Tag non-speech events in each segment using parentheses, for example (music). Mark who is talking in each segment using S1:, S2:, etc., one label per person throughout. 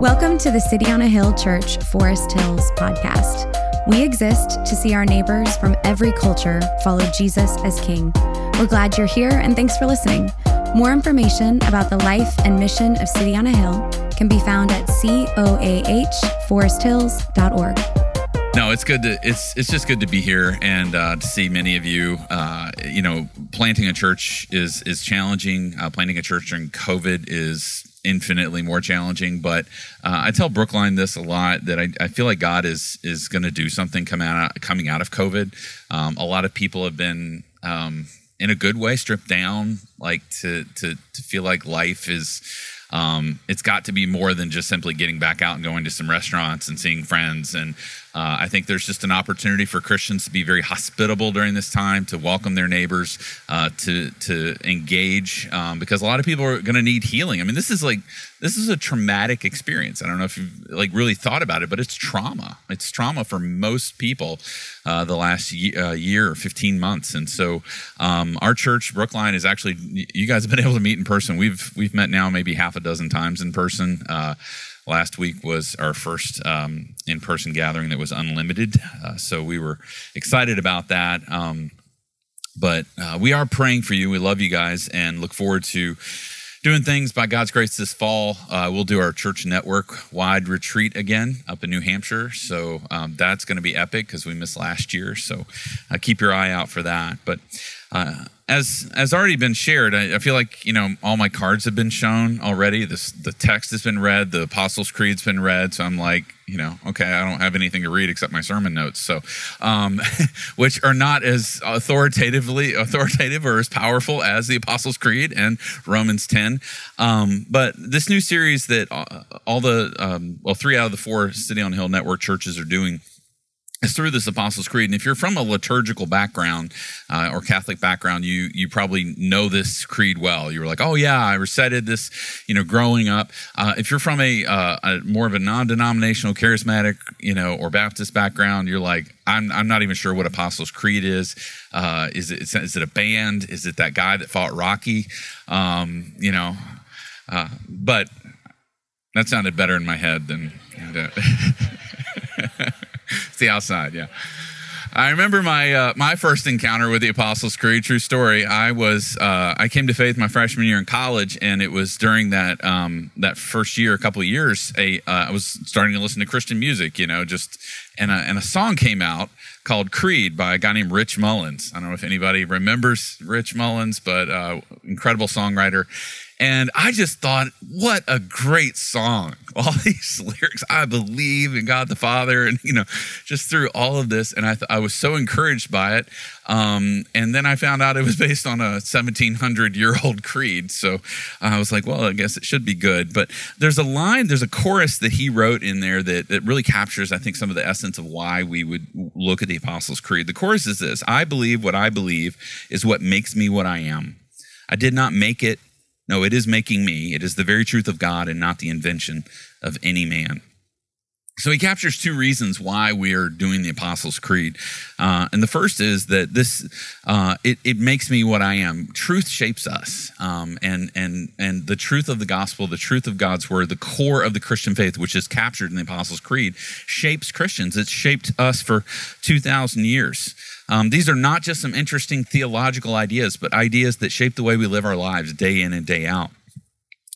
S1: Welcome to the City on a Hill Church Forest Hills podcast. We exist to see our neighbors from every culture follow Jesus as King. We're glad you're here and thanks for listening. More information about the life and mission of City on a Hill can be found at coahforesthills.org.
S2: No, it's good to it's it's just good to be here and uh, to see many of you. Uh, you know, planting a church is is challenging. Uh, planting a church during COVID is infinitely more challenging. But uh, I tell Brookline this a lot that I, I feel like God is is going to do something coming out coming out of COVID. Um, a lot of people have been um, in a good way stripped down, like to to to feel like life is. Um, it's got to be more than just simply getting back out and going to some restaurants and seeing friends and uh, I think there's just an opportunity for Christians to be very hospitable during this time, to welcome their neighbors, uh, to to engage, um, because a lot of people are going to need healing. I mean, this is like this is a traumatic experience. I don't know if you've like really thought about it, but it's trauma. It's trauma for most people uh, the last uh, year or 15 months. And so, um, our church, Brookline, is actually you guys have been able to meet in person. We've we've met now maybe half a dozen times in person. Uh, Last week was our first um, in person gathering that was unlimited. Uh, so we were excited about that. Um, but uh, we are praying for you. We love you guys and look forward to doing things by God's grace this fall. Uh, we'll do our church network wide retreat again up in New Hampshire. So um, that's going to be epic because we missed last year. So uh, keep your eye out for that. But uh, as as already been shared, I, I, feel like you know all my cards have been shown already. This the text has been read, the Apostles' Creed's been read. So I'm like, you know, okay, I don't have anything to read except my sermon notes. So, um, (laughs) which are not as authoritatively authoritative or as powerful as the Apostles' Creed and Romans 10. Um, but this new series that all the um, well, three out of the four City on Hill Network churches are doing is through this Apostles' Creed. And if you're from a liturgical background uh, or Catholic background, you you probably know this creed well. You were like, oh yeah, I recited this, you know, growing up. Uh, if you're from a, uh, a, more of a non-denominational, charismatic, you know, or Baptist background, you're like, I'm I'm not even sure what Apostles' Creed is. Uh, is it is it a band? Is it that guy that fought Rocky? Um, you know, uh, but that sounded better in my head than. it's (laughs) the outside, yeah. I remember my uh, my first encounter with the Apostles' Creed. True story. I was uh, I came to faith my freshman year in college, and it was during that um, that first year, a couple of years. A uh, I was starting to listen to Christian music, you know, just and a, and a song came out called Creed by a guy named Rich Mullins. I don't know if anybody remembers Rich Mullins, but uh, incredible songwriter. And I just thought, what a great song. (laughs) All these lyrics, I believe in God the Father, and, you know, just through all of this. And I, th- I was so encouraged by it. Um, and then I found out it was based on a 1700 year old (laughs) creed. So I was like, well, I guess it should be good. But there's a line, there's a chorus that he wrote in there that, that really captures, I think, some of the essence of why we would look at the Apostles' Creed. The chorus is this I believe what I believe is what makes me what I am. I did not make it no, it is making me. It is the very truth of God and not the invention of any man. So he captures two reasons why we are doing the Apostles' Creed, uh, and the first is that this uh, it, it, makes me what I am. Truth shapes us, um, and and and the truth of the gospel, the truth of God's word, the core of the Christian faith, which is captured in the Apostles' Creed, shapes Christians. It's shaped us for two thousand years. Um, these are not just some interesting theological ideas, but ideas that shape the way we live our lives day in and day out.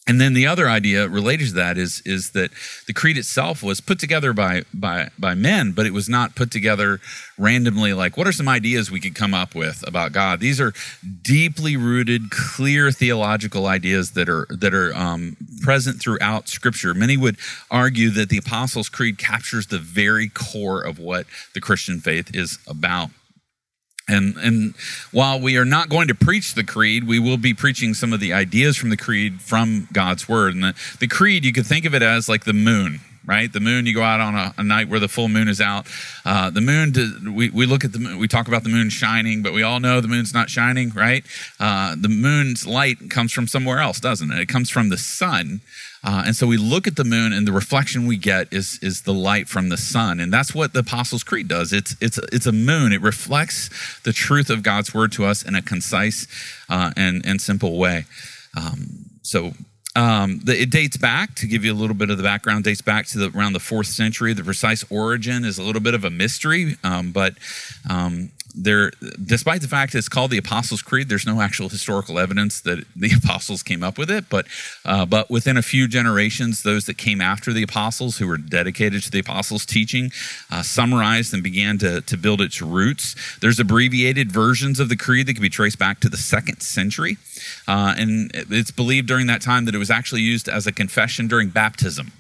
S2: And then the other idea related to that is, is that the creed itself was put together by, by, by men, but it was not put together randomly like, what are some ideas we could come up with about God? These are deeply rooted, clear theological ideas that are, that are um, present throughout Scripture. Many would argue that the Apostles' Creed captures the very core of what the Christian faith is about. And, and while we are not going to preach the creed, we will be preaching some of the ideas from the creed from God's word. And the, the creed, you could think of it as like the moon, right? The moon, you go out on a, a night where the full moon is out. Uh, the moon, we, we look at the moon, we talk about the moon shining, but we all know the moon's not shining, right? Uh, the moon's light comes from somewhere else, doesn't it? It comes from the sun. Uh, and so we look at the moon, and the reflection we get is is the light from the sun, and that's what the Apostles' Creed does. It's it's it's a moon. It reflects the truth of God's word to us in a concise uh, and and simple way. Um, so um, the, it dates back to give you a little bit of the background. Dates back to the, around the fourth century. The precise origin is a little bit of a mystery, um, but um, there, despite the fact it's called the Apostles' Creed, there's no actual historical evidence that the (laughs) apostles came up with it. But, uh, but within a few generations, those that came after the apostles, who were dedicated to the apostles' teaching, uh, summarized and began to, to build its roots. There's abbreviated versions of the creed that can be traced back to the second century, uh, and it's believed during that time that it was actually used as a confession during baptism.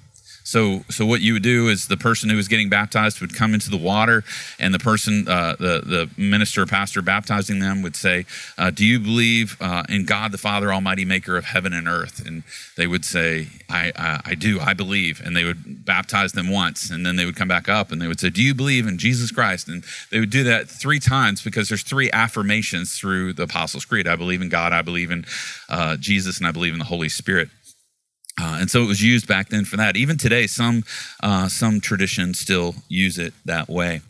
S2: So, so what you would do is the person who was getting baptized would come into the water, and the person, uh, the the minister, pastor baptizing them would say, uh, "Do you believe uh, in God the Father Almighty, Maker of heaven and earth?" And they would say, I, I, I do, I believe." And they would baptize them once, and then they would come back up, and they would say, "Do you believe in Jesus Christ?" And they would do that three times because there's three affirmations through the Apostles' Creed. I believe in God, I believe in uh, Jesus, and I believe in the Holy Spirit. Uh, and so it was used back then for that. Even today, some uh, some traditions still use it that way.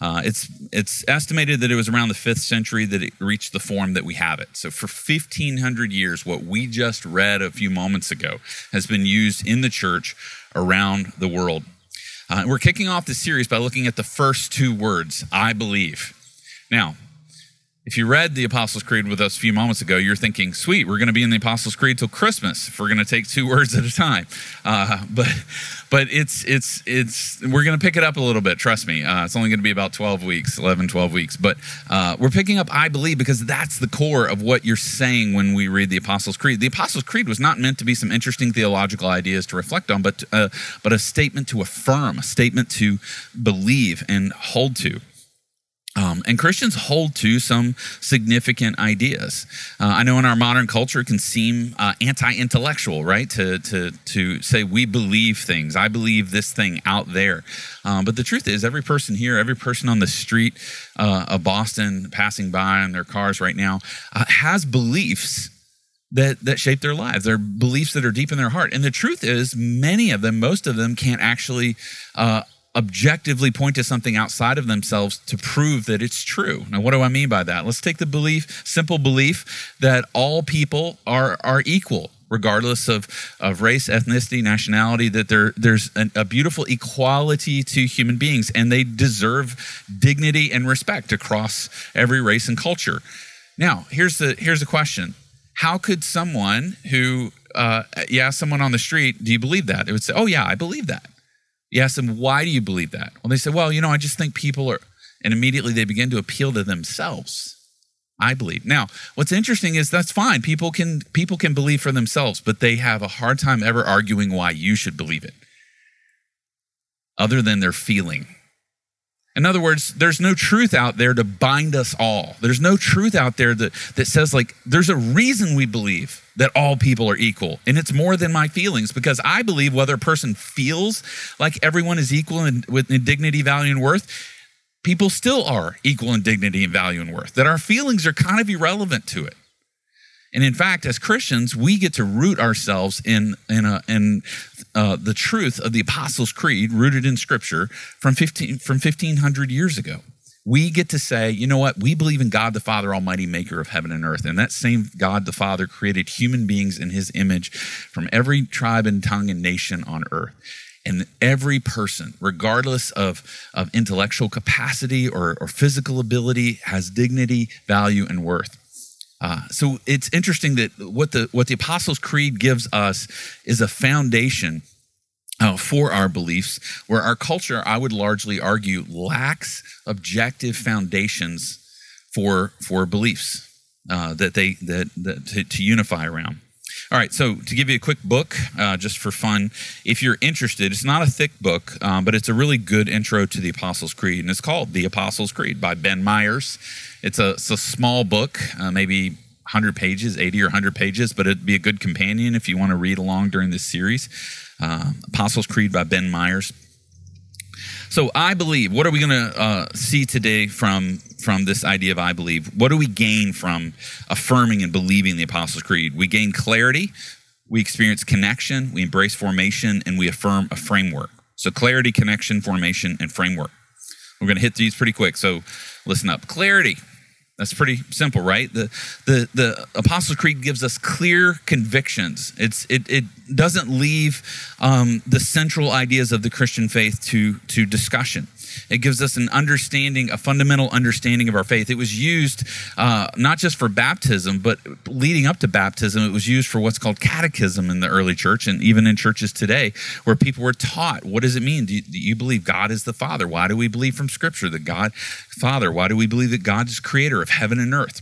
S2: Uh, it's it's estimated that it was around the fifth century that it reached the form that we have it. So for 1500 years, what we just read a few moments ago has been used in the church around the world. Uh, we're kicking off this series by looking at the first two words, "I believe." Now, if you read the Apostles' Creed with us a few moments ago, you're thinking, sweet, we're going to be in the Apostles' Creed till Christmas if we're going to take two (laughs) words at a time. Uh, but but it's, it's, it's, we're going to pick it up a little bit, trust me. Uh, it's only going to be about 12 weeks, 11, 12 weeks. But uh, we're picking up, I believe, because that's the core of what you're saying when we read the Apostles' Creed. The Apostles' Creed was not meant to be some interesting theological ideas to reflect on, but, uh, but a statement to affirm, a statement to believe and hold to. Um, and Christians hold to some significant ideas. Uh, I know in our modern culture it can seem uh, anti-intellectual, right? To, to, to say we believe things. I believe this thing out there. Um, but the truth is, every person here, every person on the street uh, of Boston passing by in their cars right now uh, has beliefs that that shape their lives. They're beliefs that are deep in their heart. And the truth is, many of them, most of them, can't actually uh, objectively point to something outside of themselves to prove that it's true. Now, what do I mean by that? Let's take the belief, simple belief, that all people are, are equal, regardless of, of race, ethnicity, nationality, that there, there's an, a beautiful equality to human beings and they deserve dignity and respect across every race and culture. Now, here's the, here's the question How could someone who, uh, yeah, someone on the street, do you believe that? It would say, oh, yeah, I believe that. You ask them, why do you believe that? Well, they say, well, you know, I just think people are, and immediately they begin to appeal to themselves. I believe. Now, what's interesting is that's fine. People can people can believe for themselves, but they have a hard time ever arguing why you should believe it. Other than their feeling. In other words, there's no truth out there to bind us all. There's no truth out there that, that says, like, there's a reason we believe that all people are equal. And it's more than my feelings because I believe whether a person feels like everyone is equal in, with in dignity, value, and worth, people still are equal in dignity and value and worth. That our feelings are kind of irrelevant to it. And in fact, as Christians, we get to root ourselves in, in, a, in uh, the truth of the Apostles' Creed, rooted in Scripture from, 15, from 1500 years ago. We get to say, you know what? We believe in God the Father, Almighty, maker of heaven and earth. And that same God the Father created human beings in his image from every tribe and tongue and nation on earth. And every person, regardless of, of intellectual capacity or, or physical ability, has dignity, value, and worth. Uh, so it's interesting that what the what the Apostles' Creed gives us is a foundation uh, for our beliefs, where our culture, I would largely argue, lacks objective foundations for for beliefs uh, that they that, that to, to, unify around. All right, so to give you a quick book, uh, just for fun, if you're interested, it's not a thick book, um, but it's a really good intro to the Apostles' Creed, and it's called The Apostles' Creed by Ben Myers. It's a, it's a small book, uh, maybe 100 pages, 80 or 100 pages, but it'd be a good companion if you want to read along during this series. Uh, Apostles' Creed by Ben Myers. So I believe. What are we going to uh, see today from from this idea of I believe? What do we gain from affirming and believing the Apostles' Creed? We gain clarity. We experience connection. We embrace formation, and we affirm a framework. So clarity, connection, formation, and framework. We're going to hit these pretty quick. So listen up. Clarity. That's pretty simple, right? The, the, the Apostles' Creed gives us clear convictions. It's, it, it doesn't leave um, the central ideas of the Christian faith to, to discussion. It gives us an understanding, a fundamental understanding of our faith. It was used uh, not just for baptism, but leading up to baptism, it was used for what's called catechism in the early church and even in churches today, where people were taught what does it mean? Do you, do you believe God is the Father? Why do we believe from Scripture that God, Father? Why do we believe that God is creator of heaven and earth?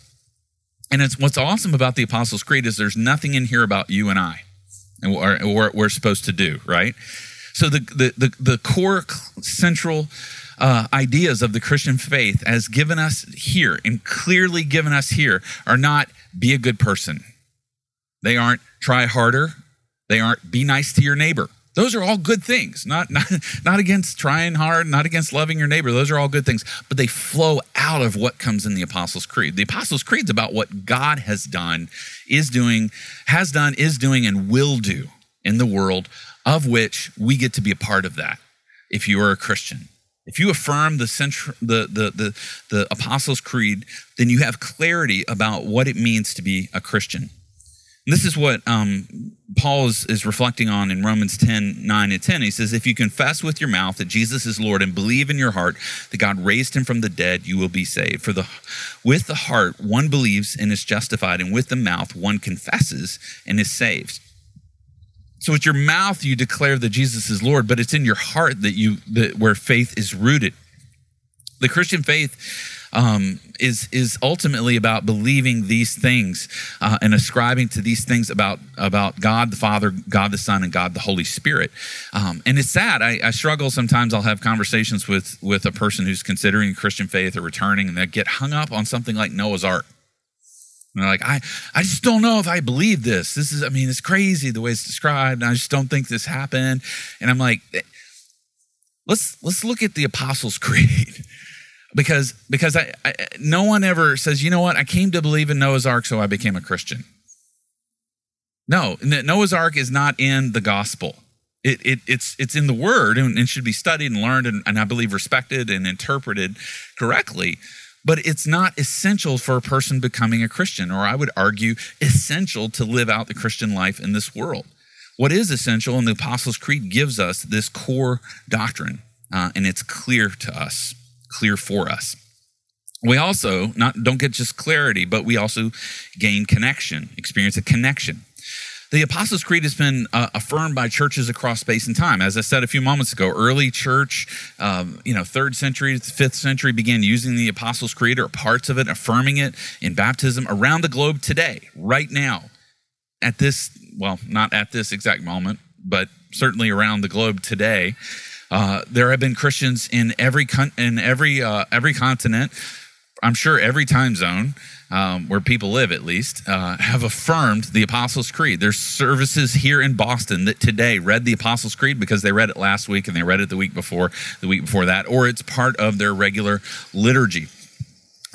S2: And it's what's awesome about the Apostles' Creed is there's nothing in here about you and I and what we're supposed to do, right? So the the the, the core central uh, ideas of the Christian faith as given us here and clearly given us here are not be a good person. They aren't try harder. They aren't be nice to your neighbor. Those are all good things. Not, not, not against trying hard, not against loving your neighbor. Those are all good things. But they flow out of what comes in the Apostles' Creed. The Apostles' Creed is about what God has done, is doing, has done, is doing, and will do in the world, of which we get to be a part of that if you are a Christian. If you affirm the, central, the, the, the, the Apostles' Creed, then you have clarity about what it means to be a Christian. And this is what um, Paul is, is reflecting on in Romans 10 9 and 10. He says, If you confess with your mouth that Jesus is Lord and believe in your heart that God raised him from the dead, you will be saved. For the, with the heart, one believes and is justified, and with the mouth, one confesses and is saved. So with your mouth you declare that Jesus is Lord, but it's in your heart that you that where faith is rooted. The Christian faith um, is is ultimately about believing these things uh, and ascribing to these things about about God the Father, God the Son, and God the Holy Spirit. Um, and it's sad. I, I, struggle sometimes. I'll have conversations with with a person who's considering Christian faith or returning, and they get hung up on something like Noah's Ark. And they're like, I, I just don't know if I believe this. This is, I mean, it's crazy the way it's described. And I just don't think this happened. And I'm like, eh, let's let's look at the Apostles' (laughs) Creed. because because I, I, no one ever says, you know what, I came to believe in Noah's Ark, so I became a Christian. No, Noah's Ark is not in the gospel. It, it, it's, it's in the word and, and should be studied and learned and, and I believe respected and interpreted correctly but it's not essential for a person becoming a Christian, or I would argue essential to live out the Christian life in this world. What is essential, and the Apostles' Creed gives us this core doctrine, uh, and it's clear to us, clear for us. We also not don't get just clarity, but we also gain connection, experience a connection. The Apostles' Creed has been uh, affirmed by churches across space and time. As I said a few moments ago, early church, um, you know, third century, fifth century began using the Apostles' Creed or parts of it, affirming it in baptism around the globe today, right now. At this, well, not at this exact moment, but certainly around the globe today. Uh, there have been Christians in every con- in every uh, every continent. I'm sure every time zone um, where people live at least, uh, have affirmed the Apostles' Creed. There's services here in Boston that today read the Apostles' Creed because they read it last week and they read it the week before, the week before that, or it's part of their regular liturgy.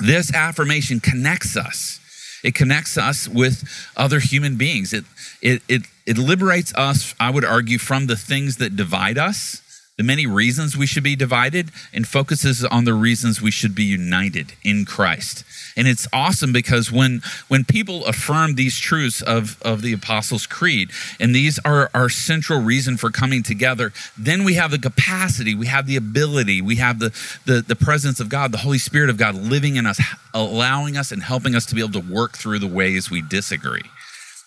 S2: This affirmation connects us. It connects us with other human beings. It, it, it, it liberates us, I would argue, from the things that divide us the many reasons we should be divided and focuses on the reasons we should be united in Christ. And it's awesome because when when people affirm these truths of, of the Apostles' Creed, and these are our central reason for coming together, then we have the capacity, we have the ability, we have the, the, the presence of God, the Holy Spirit of God living in us, allowing us and helping us to be able to work through the ways we disagree.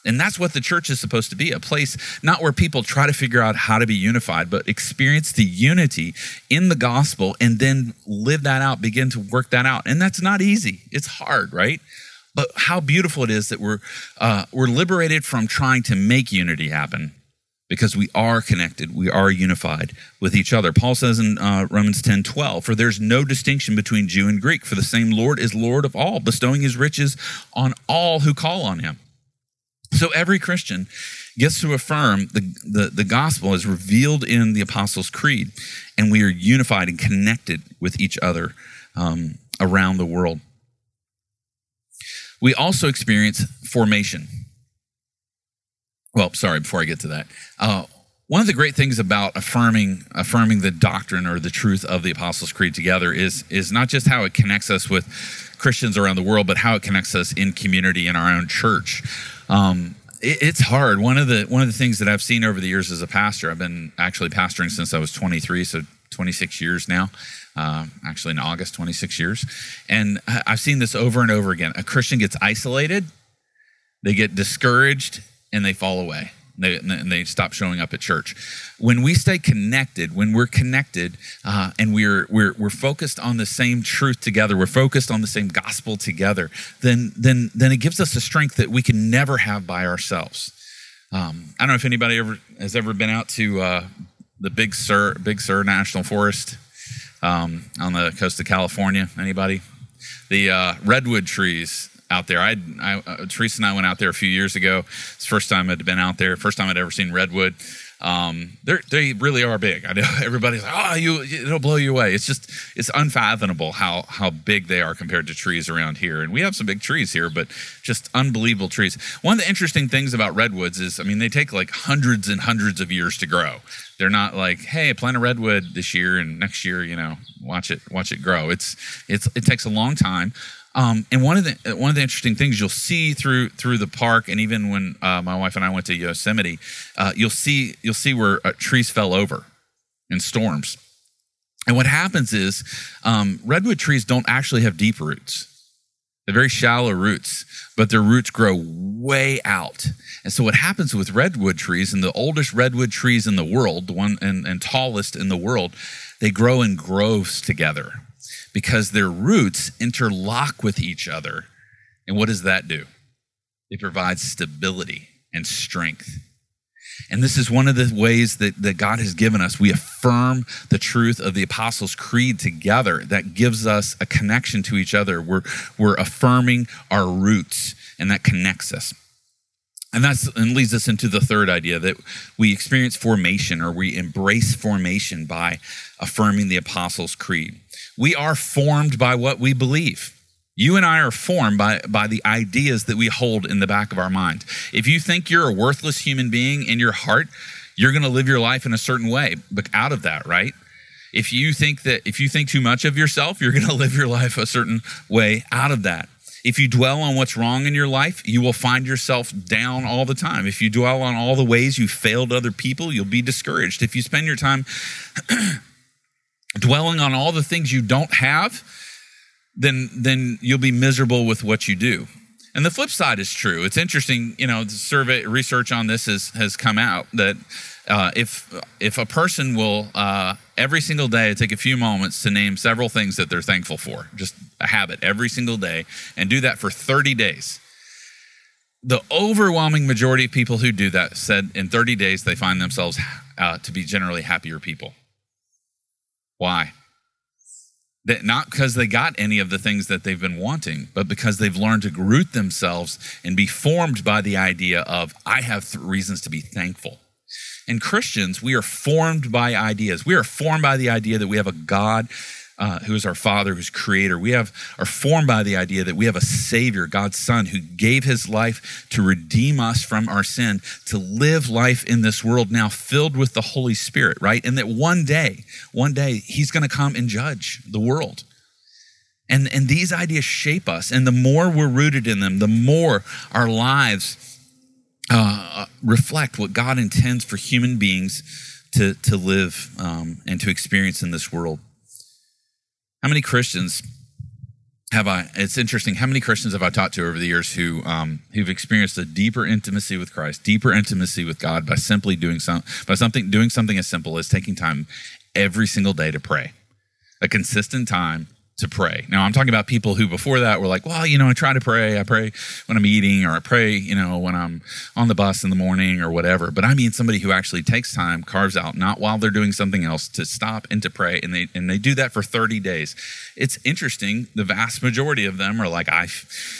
S2: And that's what the church is supposed to be a place not where people try to figure out how to be unified, but experience the unity in the gospel and then live that out, begin to work that out. And that's not easy, it's hard, right? But how beautiful it is that we're, uh, we're liberated from trying to make unity happen because we are connected, we are unified with each other. Paul says in uh, Romans 10 12, For there's no distinction between Jew and Greek, for the same Lord is Lord of all, bestowing his riches on all who call on him. So every Christian gets to affirm the, the, the gospel is revealed in the Apostles' Creed, and we are unified and connected with each other um, around the world. We also experience formation. Well, sorry, before I get to that. Uh, one of the great things about affirming affirming the doctrine or the truth of the Apostles' Creed together is, is not just how it connects us with Christians around the world, but how it connects us in community in our own church. Um, it, it's hard. One of the one of the things that I've seen over the years as a pastor, I've been actually pastoring since I was 23, so 26 years now. Uh, actually, in August, 26 years, and I've seen this over and over again. A Christian gets isolated, they get discouraged, and they fall away they, and they stop showing up at church. When we stay connected, when we're connected uh, and we're, we're, we're focused on the same truth together, we're focused on the same gospel together, then, then, then it gives us a strength that we can never have by ourselves. Um, I don't know if anybody ever has ever been out to uh, the Big Sur, Big Sur National Forest um, on the coast of California. Anybody? The uh, redwood trees out there. I, I uh, Teresa and I went out there a few years ago. It's the first time I'd been out there. First time I'd ever seen redwood. Um, they really are big. I know (laughs) everybody's like, oh, you, it'll blow you away. It's just, it's unfathomable how how big they are compared to trees around here. And we have some big trees here, but just unbelievable trees. One of the interesting things about redwoods is, I mean, they take like hundreds and hundreds of years to grow. They're not like, hey, plant a redwood this year and next year, you know, watch it watch it grow. It's it's it takes a long time. Um, and one of the one of the interesting things you'll see through through the park, and even when uh, my wife and I went to Yosemite, uh, you'll see you'll see where uh, trees fell over in storms. And what happens is um, redwood trees don't actually have deep roots; they're very shallow roots, but their roots grow way out. And so what happens with redwood trees, and the oldest redwood trees in the world, the one and, and tallest in the world, they grow in groves together because their roots interlock with each other. And what does that do? It provides stability and strength. And this is one of the ways that, that God has given us. We affirm the truth of the Apostles' Creed together. That gives us a connection to each other. We're, we're affirming our roots, and that connects us. And that's and leads us into the third idea that we experience formation or we embrace formation by affirming the Apostles' Creed. We are formed by what we believe. You and I are formed by, by the ideas that we hold in the back of our mind. If you think you're a worthless human being in your heart, you're going to live your life in a certain way, but out of that, right? If you think that if you think too much of yourself, you're going (laughs) to live your life a certain way out of that. If you dwell on what's wrong in your life, you will find yourself down all the time. If you dwell on all the ways you failed other people, you'll be discouraged. If you spend your time (clears throat) dwelling on all the things you don't have, then then you'll be miserable with what you do. And the flip side is true. It's interesting, you know, the survey research on this has has come out that uh, if if a person will uh, every single day take a few moments to name several things that they're thankful for, just a habit every single day, and do that for 30 days. The overwhelming majority of people who do that said in 30 days they find themselves uh, to be generally happier people. Why? That not because they got any of the things that they've been wanting, but because they've learned to root themselves and be formed by the idea of, I have th- reasons to be thankful. And Christians, we are formed by ideas. We are formed by the idea that we have a God uh, who is our Father, who's Creator. We have are formed by the idea that we have a Savior, God's Son, who gave His life to redeem us from our sin, to live life in this world now filled with the Holy Spirit, right? And that one day, one day, He's going to come and judge the world. And, and these ideas shape us. And the more we're rooted in them, the more our lives uh, reflect what God intends for human beings to, to live um, and to experience in this world. How many Christians have I? It's interesting. How many Christians have I talked to over the years who um, who've experienced a deeper intimacy with Christ, deeper intimacy with God by simply doing some by something doing something as simple as taking time every single day to pray, a consistent time to pray. Now, I'm talking about people who before that were like, well, you know, I try to pray. I pray when I'm eating or I pray, you know, when I'm on the bus in the morning or whatever. But I mean somebody who actually takes time, carves out, not while they're doing something else, to stop and to pray. And they, and they do that for 30 days. It's interesting. The vast majority of them are like, I,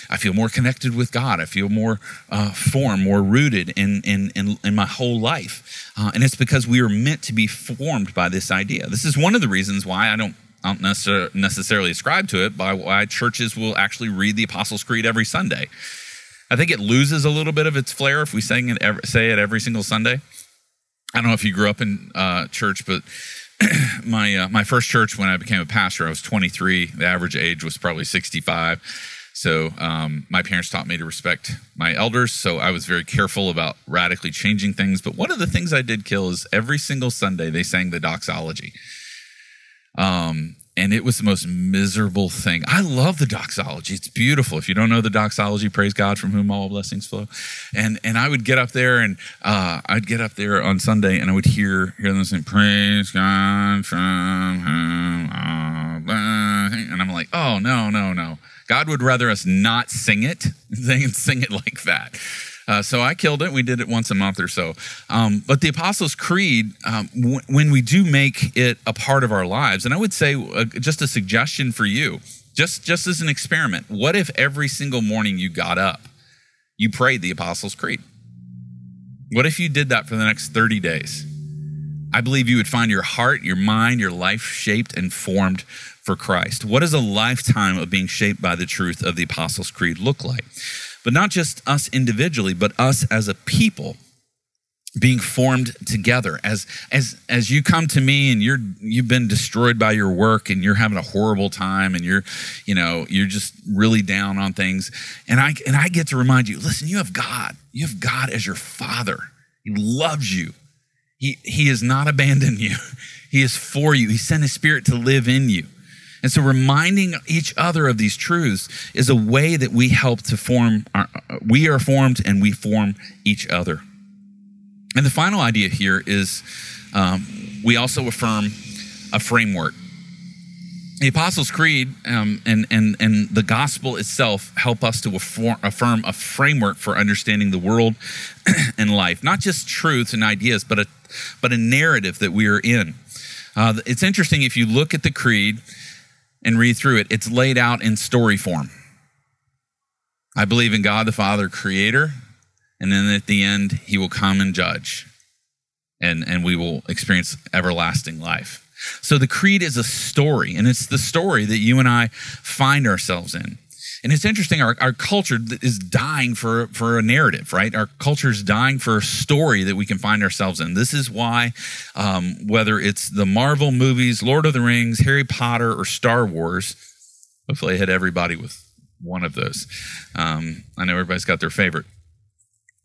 S2: I feel more connected with God. I feel more uh, formed, more rooted in, in, in, in my whole life. Uh, and it's because we are meant to be formed by this idea. This is one of the reasons why I don't I don't necessarily ascribe to it by why churches will actually read the Apostles' Creed every Sunday. I think it loses a little bit of its flair if we sing it every, say it every single Sunday. I don't know if you grew up in uh, church, but (clears throat) my uh, my first church when I became a pastor, I was 23. The average age was probably 65. So um, my parents taught me to respect my elders. So I was very careful about radically changing things. But one of the things I did kill is every single Sunday they sang the doxology. Um, and it was the most miserable thing. I love the doxology. It's beautiful. If you don't know the doxology, praise God from whom all blessings flow. And and I would get up there and uh, I'd get up there on Sunday and I would hear hear them saying, Praise God from whom all blessings. And I'm like, oh no, no, no. God would rather us not sing it (laughs) than sing it like that. Uh, so I killed it. We did it once a month or so. Um, but the Apostles' Creed, um, w- when we do make it a part of our lives, and I would say uh, just a suggestion for you, just just as an experiment, what if every single morning you got up, you prayed the Apostles' Creed? What if you did that for the next 30 days? I believe you would find your heart, your mind, your life shaped and formed for Christ. What does a lifetime of being shaped by the truth of the Apostles' Creed look like? But not just us individually, but us as a people being formed together. As as as you come to me and you're you've been destroyed by your work and you're having a horrible time and you're you know you're just really down on things. And i and i get to remind you listen you have god. You have god as your father. He loves you. He he has not abandoned you. (laughs) He is for you. He sent his spirit to live in you and so reminding each other of these truths is a way that we help to form, our, we are formed and we form each other. And the final idea here is um, we also affirm a framework. The Apostles' Creed um, and, and, and the gospel itself help us to affirm a framework for understanding the world (clears throat) and life, not just truths and ideas, but a, but a narrative that we are in. Uh, it's interesting if you look at the creed and read through it, it's laid out in story form. I believe in God the Father, creator, and then at the end, he will come and judge, and, and we will experience everlasting life. So the creed is a story, and it's the story that you and I find ourselves in. And it's interesting, our, our culture is dying for, for a narrative, right? Our culture is dying for a story that we can find ourselves in. This is why, um, whether it's the Marvel movies, Lord of the Rings, Harry Potter, or Star Wars, hopefully I hit everybody with one of those. Um, I know everybody's got their favorite.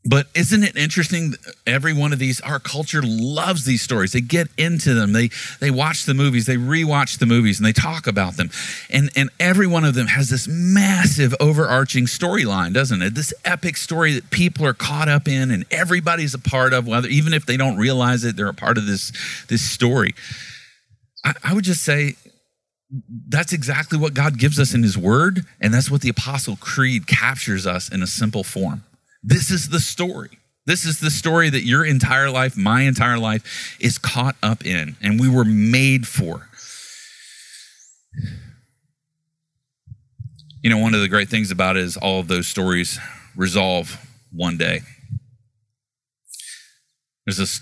S2: But isn't it interesting? Every one of these, our culture loves these stories. They get into them. They they watch the movies. They rewatch the movies, and they talk about them. And and every one of them has this massive overarching storyline, doesn't it? This epic story that people are caught up in, and everybody's a part of. Whether even if they don't realize it, they're a part of this this story. I, I would just say that's exactly what God gives us in His Word, and that's what the Apostle Creed captures us in a simple form. This is the story. This is the story that your entire life, my entire life, is caught up in, and we were made for. You know, one of the great things about it is all of those stories resolve one day. There's this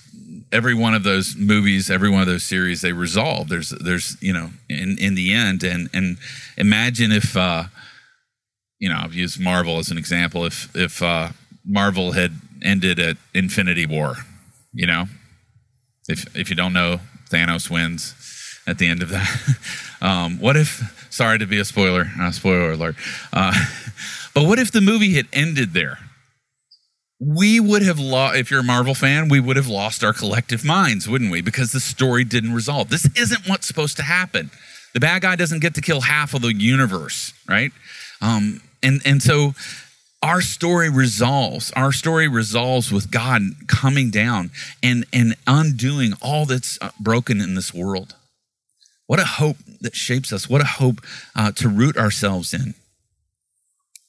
S2: every one of those movies, every one of those series, they resolve. There's there's you know in in the end, and and imagine if uh, you know I've used Marvel as an example. If if uh, Marvel had ended at Infinity War. You know, if if you don't know, Thanos wins at the end of that. (laughs) um, what if? Sorry to be a spoiler, uh, spoiler alert. Uh, (laughs) but what if the movie had ended there? We would have lost. If you're a Marvel fan, we would have lost our collective minds, wouldn't we? Because the story didn't resolve. This isn't what's supposed to happen. The bad guy doesn't get to kill half of the universe, right? Um, and and so our story resolves our story resolves with god coming down and and undoing all that's uh, broken in this world. What a hope that shapes us. What a hope uh, to root ourselves in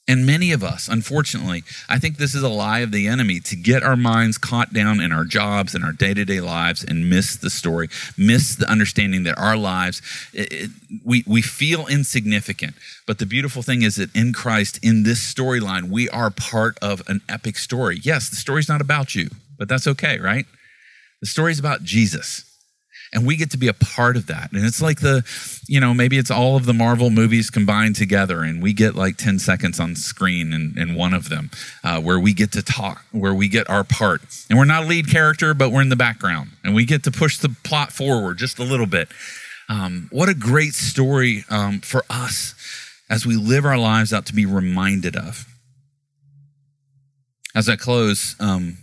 S2: and many of us, unfortunately, I think this is a lie of the enemy to get our minds caught down in our jobs and our day to day lives and miss the story, miss the understanding that our lives, it, it, we, we feel insignificant. But the beautiful thing is that in Christ, in this storyline, we are part of an epic story. Yes, the story's not about you, but that's okay, right? The story's about Jesus. And we get to be a part of that. And it's like the you know maybe it's all of the marvel movies combined together and we get like 10 seconds on screen in, in one of them uh, where we get to talk where we get our part. And we're not a lead character but we're in the background. And we get to push the plot forward just a little bit. Um, what a great story um, for us as we live our lives out to be reminded of. As i close um,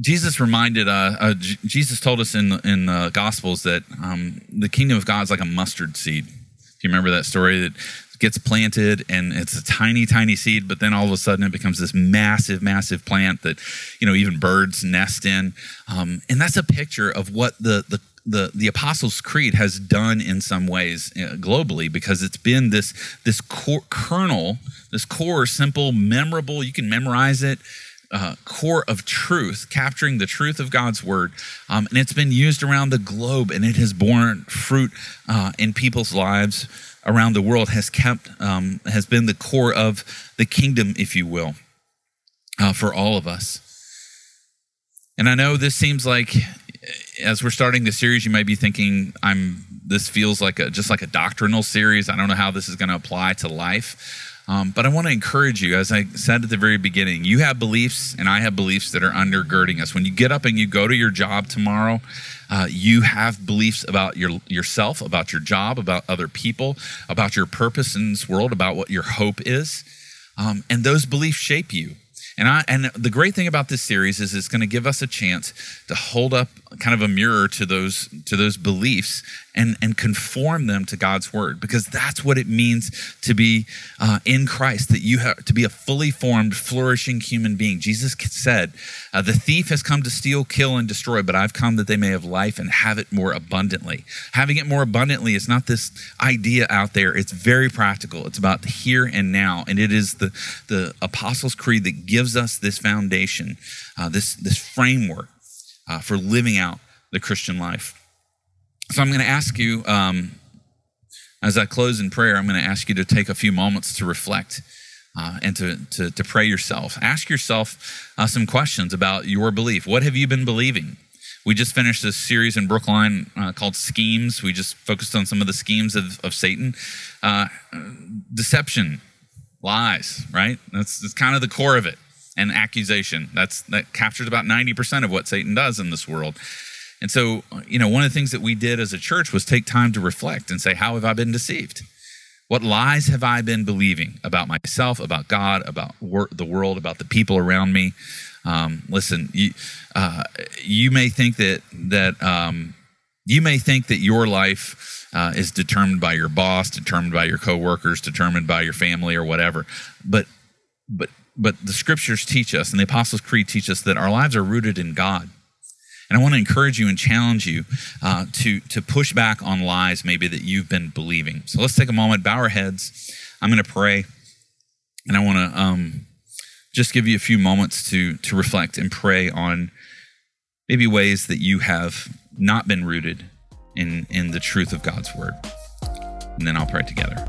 S2: Jesus reminded, uh, uh, J- Jesus told us in in the Gospels that um, the kingdom of God is like a mustard seed. If you remember that story, that gets planted and it's a tiny, tiny seed, but then all of a sudden it becomes this massive, massive plant that you know even birds nest in. Um, and that's a picture of what the the the, the Apostles' Creed has done in some ways uh, globally because it's been this this core, kernel, this core, simple, memorable. You can memorize it uh, core of truth, capturing the truth of God's word. Um, and it's been used around the globe and it has borne fruit uh, in people's lives around the world, has kept, um, has been the core of the kingdom, if you will, uh, for all of us. And I know this seems like, as we're starting the series, you might be thinking, I'm, this feels like a, just like a doctrinal series. I don't know how this is going to apply to life. Um, but I want to encourage you, as I said at the very beginning, you have beliefs and I have beliefs that are undergirding us. When you get up and you go to your job tomorrow, uh, you have beliefs about your yourself, about your job, about other people, about your purpose in this world, about what your hope is, um, and those beliefs shape you. And I and the great thing about this series is it's going to give us a chance to hold up kind of a mirror to those to those beliefs and and conform them to God's word because that's what it means to be uh, in Christ that you have to be a fully formed flourishing human being. Jesus said, uh, "The thief has come to steal, kill and destroy, but I've come that they may have life and have it more abundantly." Having it more abundantly is not this idea out there. It's very practical. It's about the here and now, and it is the the Apostles' Creed that gives us this foundation, uh, this this framework uh, for living out the Christian life. So I'm going to ask you, um, as I close in prayer, I'm going to ask you to take a few moments to reflect uh, and to, to, to, pray yourself. Ask yourself uh, some questions about your belief. What have you been believing? We just finished this series in Brookline uh, called Schemes. We just focused on some of the schemes of, of Satan. Uh, deception, lies, right? That's, that's kind of the core of it and accusation. That's that captures about 90% of what Satan does in this world. And so, you know, one of the things that we did as a church was take time to reflect and say, how have I been deceived? What lies have I been believing about myself, about God, about wor- the world, about the people around me? Um, listen, you, uh, you may think that that um, you may think that your life uh, is determined by your boss, determined by your coworkers, determined by your family, or whatever. But but but the scriptures teach us, and the Apostles' Creed teach us that our lives are rooted in God. And I want to encourage you and challenge you uh, to, to push back on lies maybe that you've been believing. So let's take a moment, bow our heads. I'm going to pray, and I want to um, just give you a few moments to, to reflect and pray on maybe ways that you have not been rooted in, in the truth of God's word. And then I'll pray together.